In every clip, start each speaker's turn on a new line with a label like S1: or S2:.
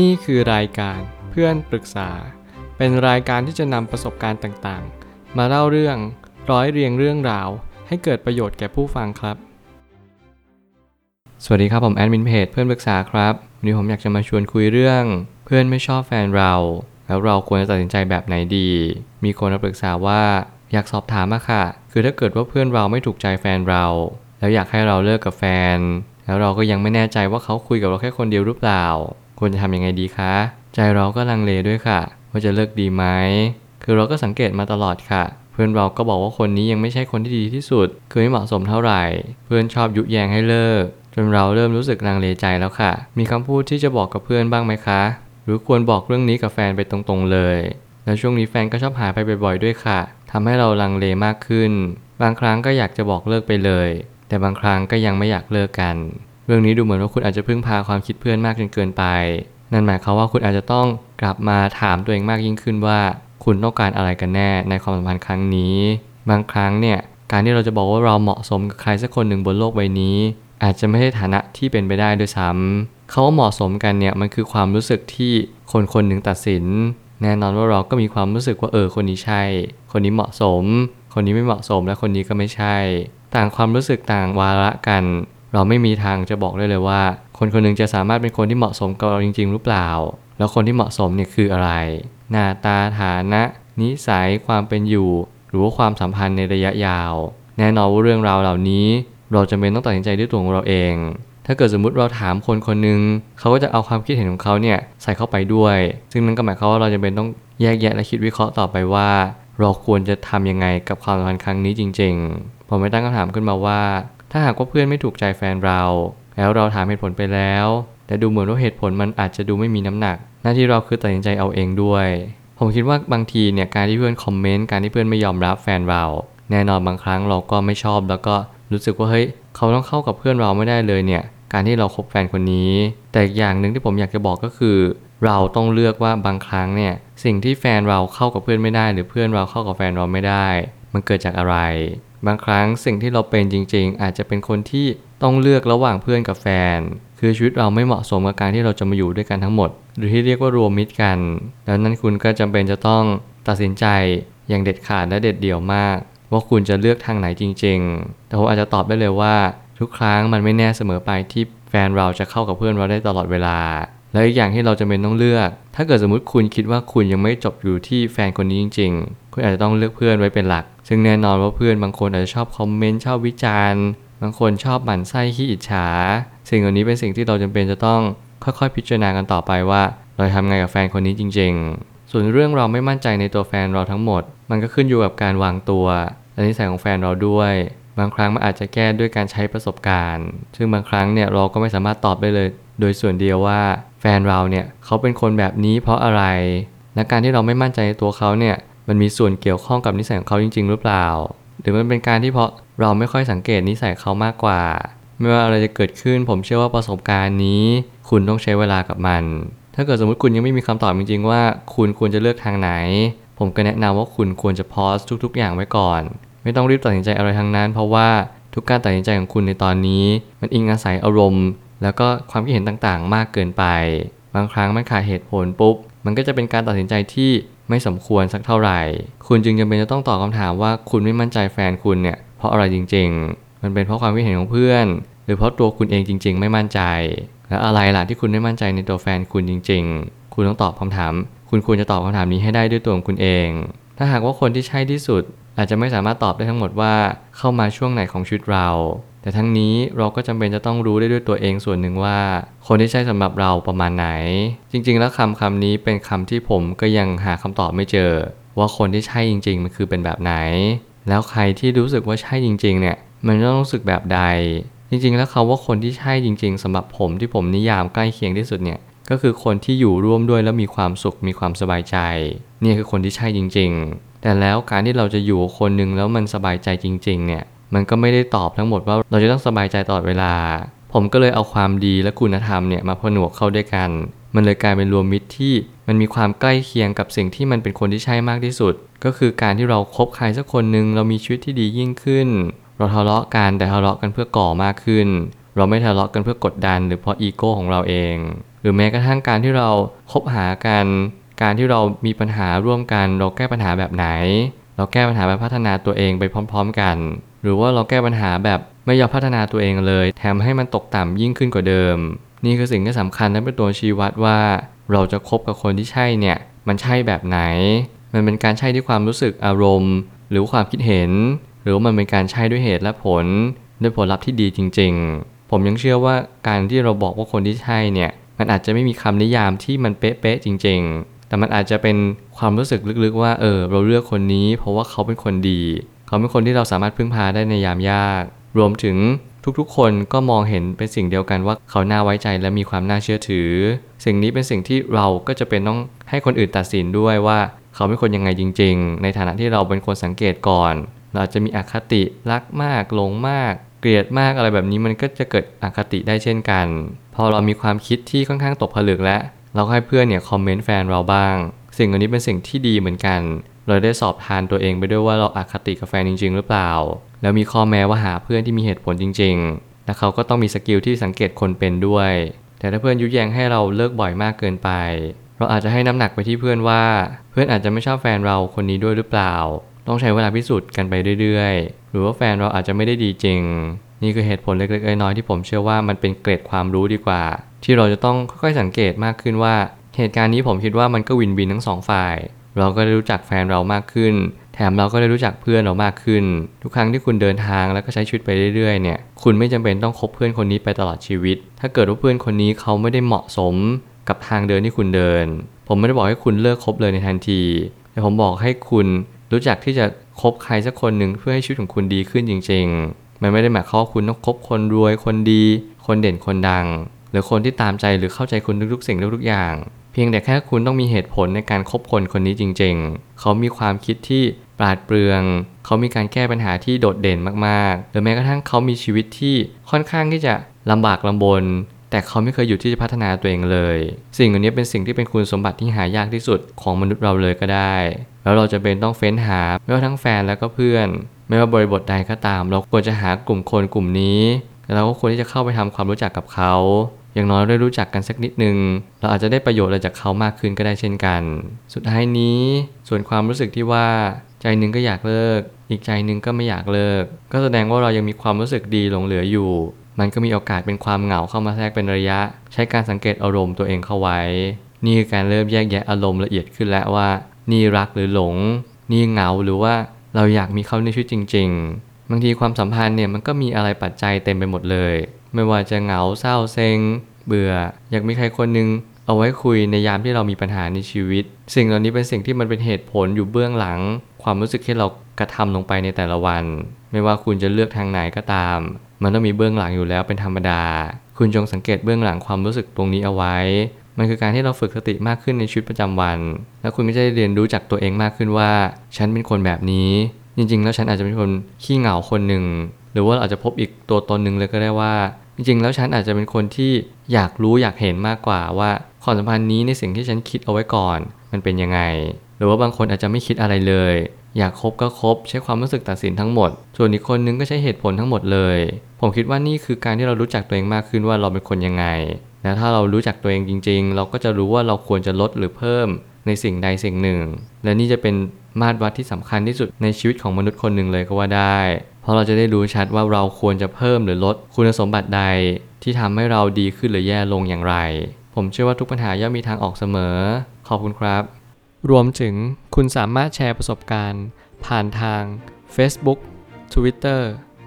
S1: นี่คือรายการเพื่อนปรึกษา เป็นรายการที่จะนำประสบการณ์ต่างๆ มาเล่าเรื่องร้อยเรียงเรื่องราว ให้เกิดประโยชน์แก่ผู้ฟังครับ สวัสดีครับผมแอดมินเพจเพื่อนปรึกษาครับวันนี้ผมอยากจะมาชวนคุยเรื่อง เพื่อนไม่ชอบแฟนเรา แล้วเราควรจะตัดสินใจแบบไหนดี มีคนมาปรึกษาว่าอยากสอบถามอะค่ะ คือถ้าเกิดว่าเพื่อนเราไม่ถูกใจแฟนเรา แล้วอยากให้เราเลิกกับแฟน แล้วเราก็ยังไม่แน่ใจว่าเขาคุยกับเราแค่คนเดียวหรือเปล่า ควรจะทำยังไงดีคะ ใจเราก็ลังเลด้วยค่ะ ว่าจะเลิกดีไหม คือเราก็สังเกตมาตลอดค่ะ เพื่อนเราก็บอกว่าคนนี้ยังไม่ใช่คนที่ดีที่สุด คือไม่เหมาะสมเท่าไหร่ เพื่อนชอบยุแยงให้เลิก จนเราเริ่มรู้สึกลังเลใจแล้วค่ะ มีคำพูดที่จะบอกกับเพื่อนบ้างไหมคะ หรือควรบอกเรื่องนี้กับแฟนไปตรงๆเลย แล้วช่วงนี้แฟนก็ชอบหายไปบ่อยๆด้วยค่ะทำให้เราลังเลมากขึ้น บางครั้งก็อยากจะบอกเลิกไปเลย แต่บางครั้งก็ยังไม่อยากเลิกกัน รื่องนี้ดูเหมือนว่าคุณอาจจะพึ่งพาความคิดเพื่อนมากจนเกินไป นั่นหมายความว่าคุณอาจจะต้องกลับมาถามตัวเองมากยิ่งขึ้นว่า คุณต้องการอะไรกันแน่ในความสัมพันธ์ครั้งนี้ บางครั้งเนี่ยการที่เราจะบอกว่าเราเหมาะสมกับใครสักคนหนึ่งบนโลกใบนี้ อาจจะไม่ใช่ฐานะที่เป็นไปได้ด้วยซ้ำเขาว่าเหมาะสมกันเนี่ยมันคือความรู้สึกที่คนคนหนึ่งตัดสิน แน่นอนว่าเราก็มีความรู้สึกว่าเออคนนี้ใช่ คนนี้เหมาะสม คนนี้ไม่เหมาะสมและคนนี้ก็ไม่ใช่ ต่างความรู้สึกต่างวาระกัน เราไม่มีทางจะบอกได้เลยว่า คนคนหนึงจะสามารถเป็นคนที่เหมาะสมกับเราจริง ๆ หรือเปล่า แล้วคนที่เหมาะสมเนี่ยคืออะไร หน้าตาฐานะ นิสัยความเป็นอยู่ หรือว่าความสัมพันธ์ในระยะยาว แน่นอนว่าเรื่องราวเหล่านี้ เราจำเป็นต้องตัดสินใจด้วยตัวของเราเอง ถ้าเกิดสมมุติเราถามคนคนหนึ่งเขาก็จะเอาความคิดเห็นของเขาเนี่ยใส่เข้าไปด้วย ซึ่งนั่นก็หมายความว่าเราจำเป็นต้องแยกแยะและคิดวิเคราะห์ต่อไปว่า เราควรจะทำยังไงกับความสัมพันธ์ครั้งนี้จริง ๆ ผมไม่ตั้งคำถามขึ้นมาว่า ถ้าหากว่าเพื่อนไม่ถูกใจแฟนเรา แล้วเราถามเหตุผลไปแล้ว แต่ดูเหมือนว่าเหตุผลมันอาจจะดูไม่มีน้ำหนัก หน้าที่เราคือตัดสินใจเอาเองด้วย ผมคิดว่าบางทีเนี่ยการที่เพื่อนคอมเมนต์การที่เพื่อนไม่ยอมรับแฟนเรา แน่นอนบางครั้งเราก็ไม่ชอบ แล้วก็รู้สึกว่าเฮ้ยเขาต้องเข้ากับเพื่อนเราไม่ได้เลยเนี่ย การที่เราคบแฟนคนนี้ แต่อีกอย่างหนึ่งที่ผมอยากจะบอกก็คือ เราต้องเลือกว่าบางครั้งเนี่ยสิ่งที่แฟนเราเข้ากับเพื่อนไม่ได้ หรือเพื่อนเราเข้ากับแฟนเราไม่ได้ มันเกิดจากอะไร บางครั้งสิ่งที่เราเป็นจริง ๆ อาจจะเป็นคนที่ต้องเลือกระหว่างเพื่อนกับแฟน คือชีวิตเราไม่เหมาะสมกับการที่เราจะมาอยู่ด้วยกันทั้งหมด หรือที่เรียกว่ารวมมิตรกัน ดังนั้นคุณก็จำเป็นจะต้องตัดสินใจอย่างเด็ดขาดและเด็ดเดี่ยวมาก ว่าคุณจะเลือกทางไหนจริง ๆ แต่ผมอาจจะตอบได้เลยว่า ทุกครั้งมันไม่แน่เสมอไปที่แฟนเราจะเข้ากับเพื่อนเราได้ตลอดเวลา และอีกอย่างที่เราจะเป็นต้องเลือก ถ้าเกิดสมมติคุณคิดว่าคุณยังไม่จบอยู่ที่แฟนคนนี้จริง ๆ คุณอาจจะต้องเลือกเพื่อนไว้เป็นหลัก ซึ่งแน่นอนว่าเพื่อนบางคนอาจจะชอบคอมเมนต์ชอบวิจารณ์ บางคนชอบหมั่นไส้ขี้อิจฉา สิ่งเหล่านี้เป็นสิ่งที่เราจำเป็นจะต้องค่อยๆ พิจารณากันต่อไปว่า เราทำไงกับแฟนคนนี้จริง ๆ ส่วนเรื่องเราไม่มั่นใจในตัวแฟนเราทั้งหมด มันก็ขึ้นอยู่กับการวางตัวและนิสัยของแฟนเราด้วย บางครั้งมันอาจจะแก้ด้วยการใช้ประสบการณ์ ซึ่งบางครั้งเนี่ยเราก็ไม่สามารถตอบได้เลย โดยส่วนเดียวว่าแฟนเราเนี่ยเขาเป็นคนแบบนี้เพราะอะไร และการที่เราไม่มั่นใจในตัวเขาเนี่ยมันมีส่วนเกี่ยวข้องกับนิสัยของเขาจริง ๆ หรือเปล่า หรือมันเป็นการที่เพราะเราไม่ค่อยสังเกตนิสัยเขามากกว่า ไม่ว่าอะไรจะเกิดขึ้นผมเชื่อว่าประสบการณ์นี้ คุณต้องใช้เวลากับมัน ถ้าเกิดสมมติคุณยังไม่มีคำตอบจริง ๆ ว่า คุณควรจะเลือกทางไหน ผมก็แนะนำว่าคุณควรจะพอสทุก ๆ อย่างไว้ก่อน ไม่ต้องรีบตัดสินใจอะไรทั้งนั้น เพราะว่าทุกการตัดสินใจของคุณในตอนนี้ มันอิงอาศัยอารมณ์ แล้วก็ความคิดเห็นต่างๆ มากเกินไป บางครั้งมันขาดเหตุผลปุ๊บ มันก็จะเป็นการตัดสินใจที่ไม่สมควรสักเท่าไหร่ คุณจึงจำเป็นจะต้องตอบคำถามว่าคุณไม่มั่นใจแฟนคุณเนี่ยเพราะอะไรจริง ๆ มันเป็นเพราะความคิดเห็นของเพื่อน หรือเพราะตัวคุณเองจริง ๆ ไม่มั่นใจ แล้วอะไรล่ะที่คุณไม่มั่นใจในตัวแฟนคุณจริง ๆ คุณต้องตอบคำถาม คุณควรจะตอบคำถามนี้ให้ได้ด้วยตัวของคุณเอง ถ้าหากว่าคนที่ใช่ที่สุด อาจจะไม่สามารถตอบได้ทั้งหมดว่าเข้ามาช่วงไหนของชีวิตเรา แต่ทั้งนี้เราก็จำเป็นจะต้องรู้ได้ด้วยตัวเองส่วนหนึ่งว่า คนที่ใช่สำหรับเราประมาณไหน จริง ๆ แล้วคำคำนี้เป็นคำที่ผมก็ยังหาคำตอบไม่เจอ ว่าคนที่ใช่จริง ๆ มันคือเป็นแบบไหน แล้วใครที่รู้สึกว่าใช่จริง ๆ เนี่ย มันต้องรู้สึกแบบใด จริง ๆ แล้วเขาว่าคนที่ใช่จริง ๆสำหรับผมที่ผมนิยามใกล้เคียงที่สุดเนี่ยก็คือคนที่อยู่ร่วมด้วยแล้วมีความสุขมีความสบายใจนี่คือคนที่ใช่จริง ๆ แต่แล้วการที่เราจะอยู่คนหนึ่งแล้วมันสบายใจจริง ๆ เนี่ย มันก็ไม่ได้ตอบทั้งหมดว่าเราจะต้องสบายใจตลอดเวลา ผมก็เลยเอาความดีและคุณธรรมเนี่ยมาผนวกเข้าด้วยกัน มันเลยกลายเป็นรวมมิตรที่มันมีความใกล้เคียงกับสิ่งที่มันเป็นคนที่ใช่มากที่สุด ก็คือการที่เราคบใครสักคนหนึ่งเรามีชีวิตที่ดียิ่งขึ้น เราทะเลาะกันแต่ทะเลาะกันเพื่อก่อมากขึ้น เราไม่ทะเลาะกันเพื่อกดดัน หรือเพราะอีโก้ของเราเอง หรือแม้กระทั่งการที่เราคบหากัน การที่เรามีปัญหาร่วมกัน เราแก้ปัญหาแบบไหน เราแก้ปัญหาแบบพัฒนาตัวเองไปพร้อม ๆ กัน หรือว่าเราแก้ปัญหาแบบไม่ยอมพัฒนาตัวเองเลย แถมให้มันตกต่ำยิ่งขึ้นกว่าเดิม นี่คือสิ่งที่สำคัญและเป็นตัวชี้วัดว่า เราจะคบกับคนที่ใช่เนี่ย มันใช่แบบไหน มันเป็นการใช่ที่ความรู้สึกอารมณ์ หรือความคิดเห็น หรือว่ามันเป็นการใช่ด้วยเหตุและผลด้วยผลลัพธ์ที่ดีจริง ๆ ผมยังเชื่อว่าการที่เราบอกว่าคนที่ใช่เนี่ย มันอาจจะไม่มีคำนิยามที่มันเป๊ะๆจริง ๆ แต่มันอาจจะเป็นความรู้สึกลึกๆว่า เออ เราเลือกคนนี้ เพราะว่าเขาเป็นคนดี เขาเป็นคนที่เราสามารถพึ่งพาได้ในยามยาก รวมถึงทุกๆ คนก็มองเห็นเป็นสิ่งเดียวกันว่าเขาน่าไว้ใจและมีความน่าเชื่อถือ สิ่งนี้เป็นสิ่งที่เราก็จำเป็นต้องให้คนอื่นตัดสินด้วยว่า เขาเป็นคนยังไงจริง ๆ ในฐานะที่เราเป็นคนสังเกตก่อน เราอาจจะมีอคติรักมากหลงมาก เกลียดมากอะไรแบบนี้มันก็จะเกิดอคติได้เช่นกัน พอเรามีความคิดที่ค่อนข้างตกผลึกแล้วเราให้เพื่อนเนี่ย comment แฟนเราบ้าง สิ่งอันนี้เป็นสิ่งที่ดีเหมือนกัน เราได้สอบทานตัวเองไปด้วยว่าเราอคติกับแฟนจริง ๆ หรือเปล่า แล้วมีข้อแม้ว่าหาเพื่อนที่มีเหตุผลจริงๆและเขาก็ต้องมี skill ที่สังเกตคนเป็นด้วย แต่ถ้าเพื่อนยุแยงให้เราเลิกบ่อยมากเกินไป เราอาจจะให้น้ำหนักไปที่เพื่อนว่า เพื่อนอาจจะไม่ชอบแฟนเราคนนี้ด้วยหรือเปล่า ต้องใช้เวลาพิสูจน์กันไปเรื่อยๆ หรือว่าแฟนเราอาจจะไม่ได้ดีจริง นี่คือเหตุผลเล็กๆน้อยๆที่ผมเชื่อว่ามันเป็นเกร็ดความรู้ดีกว่า ที่เราจะต้องค่อยๆสังเกตมากขึ้นว่า เหตุการณ์นี้ผมคิดว่ามันก็วินวินทั้งสองฝ่าย เราก็ได้รู้จักแฟนเรามากขึ้น แถมเราก็ได้รู้จักเพื่อนเรามากขึ้น ทุกครั้งที่คุณเดินทางแล้วก็ใช้ชีวิตไปเรื่อยๆเนี่ยคุณไม่จำเป็นต้องคบเพื่อนคนนี้ไปตลอดชีวิต ถ้าเกิดว่าเพื่อนคนนี้เขาไม่ได้เหมาะสมกับทางเดินที่คุณเดิน ผมไม่ได้บอกให้คุณเลิกคบเลยในทันที แต่ผมบอกให้คุณรู้จักที่จะคบใครสักคนหนึ่งเพื่อให้ชีวิตของคุณดีขึ้นจริง ๆ มันไม่ได้หมายความว่าคุณต้องคบคนรวยคนดี คนเด่นคนดัง หรือคนที่ตามใจหรือเข้าใจคุณทุกๆ สิ่งทุกๆอย่าง เพียงแต่แค่คุณต้องมีเหตุผลในการคบคนคนนี้จริง ๆ เขามีความคิดที่ปราดเปรื่อง เขามีการแก้ปัญหาที่โดดเด่นมากๆ หรือแม้กระทั่งเขามีชีวิตที่ค่อนข้างที่จะลำบากลำบน แต่เขาไม่เคยหยุดที่จะพัฒนาตัวเองเลย สิ่งเหล่านี้เป็นสิ่งที่เป็นคุณสมบัติที่หายากที่สุดของมนุษย์เราเลยก็ได้ แล้วเราจะเป็นต้องเฟ้นหาไม่ว่าทั้งแฟนแล้วก็เพื่อน ไม่ว่าบริบทใดก็ตาม เราควรจะหากลุ่มคนกลุ่มนี้ แล้วเราก็ควรที่จะเข้าไปทำความรู้จักกับเขา อย่างน้อยได้รู้จักกันสักนิดนึง เราอาจจะได้ประโยชน์อะไรจากเขามากขึ้นก็ได้เช่นกัน สุดท้ายนี้ส่วนความรู้สึกที่ว่า ใจหนึ่งก็อยากเลิก อีกใจหนึ่งก็ไม่อยากเลิก ก็แสดงว่าเรายังมีความรู้สึกดีหลงเหลืออยู่ มันก็มีโอกาสเป็นความเหงาเข้ามาแทรกเป็นระยะ ใช้การสังเกตอารมณ์ตัวเองเข้าไว้ นี่คือการเริ่มแยกแยะอารมณ์ละเอียดขึ้นแล้วว่า นี่รักหรือหลง นี่เหงาหรือว่าเราอยากมีเขาในชีวิตจริง ๆ บางทีความสัมพันธ์เนี่ยมันก็มีอะไรปัจจัยเต็มไปหมดเลย ไม่ว่าจะเหงาเศร้าเซ็ง เบื่อ อยากมีใครคนหนึ่งเอาไว้คุยในยามที่เรามีปัญหาในชีวิต สิ่งเหล่านี้เป็นสิ่งที่มันเป็นเหตุผลอยู่เบื้องหลัง ความรู้สึกที่เรากระทำลงไปในแต่ละวัน ไม่ว่าคุณจะเลือกทางไหนก็ตาม มันต้องมีเบื้องหลังอยู่แล้วเป็นธรรมดา คุณจงสังเกตเบื้องหลังความรู้สึกตรงนี้เอาไว้ มันคือการที่เราฝึกสติมากขึ้นในชีวิตประจำวัน แล้วคุณก็จะเรียนรู้จากตัวเองมากขึ้นว่า ฉันเป็นคนแบบนี้ จริง ๆ แล้วฉันอาจจะเป็นคนขี้เหงาคนหนึ่งหรือว่าเราอาจจะพบอีกตัวตนหนึ่งเลยก็ได้ว่า จริงๆ แล้วฉันอาจจะเป็นคนที่อยากรู้อยากเห็นมากกว่าว่าความสัมพันธ์นี้ในสิ่งที่ฉันคิดเอาไว้ก่อน มันเป็นยังไง หรือว่าบางคนอาจจะไม่คิดอะไรเลย อยากคบก็คบ ใช้ความรู้สึกตัดสินทั้งหมด ส่วนอีกคนนึงก็ใช้เหตุผลทั้งหมดเลย ผมคิดว่านี่คือการที่เรารู้จักตัวเองมากขึ้นว่าเราเป็นคนยังไงแล้วถ้าเรารู้จักตัวเองจริง ๆ เราก็จะรู้ว่าเราควรจะลดหรือเพิ่มในสิ่งใดสิ่งหนึ่ง และนี่จะเป็นมาตรวัดที่สำคัญที่สุดในชีวิตของมนุษย์คนหนึ่งเลยก็ว่าได้ เพราะเราจะได้รู้ชัดว่าเราควรจะเพิ่มหรือลดคุณสมบัติใด ที่ทำให้เราดีขึ้นหรือแย่ลงอย่างไร ผมเชื่อว่าทุกปัญหาย่อมมีทางออกเสมอ ขอบคุณครับ รวมถึงคุณสามารถแชร์ประสบการณ์ ผ่านทาง Facebook Twitter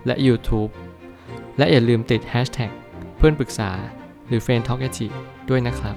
S1: และ YouTube และอย่าลืมติด Hashtag เพื่อนปรึกษาหรือ f r ร e n d t a l k ด้วยนะครับ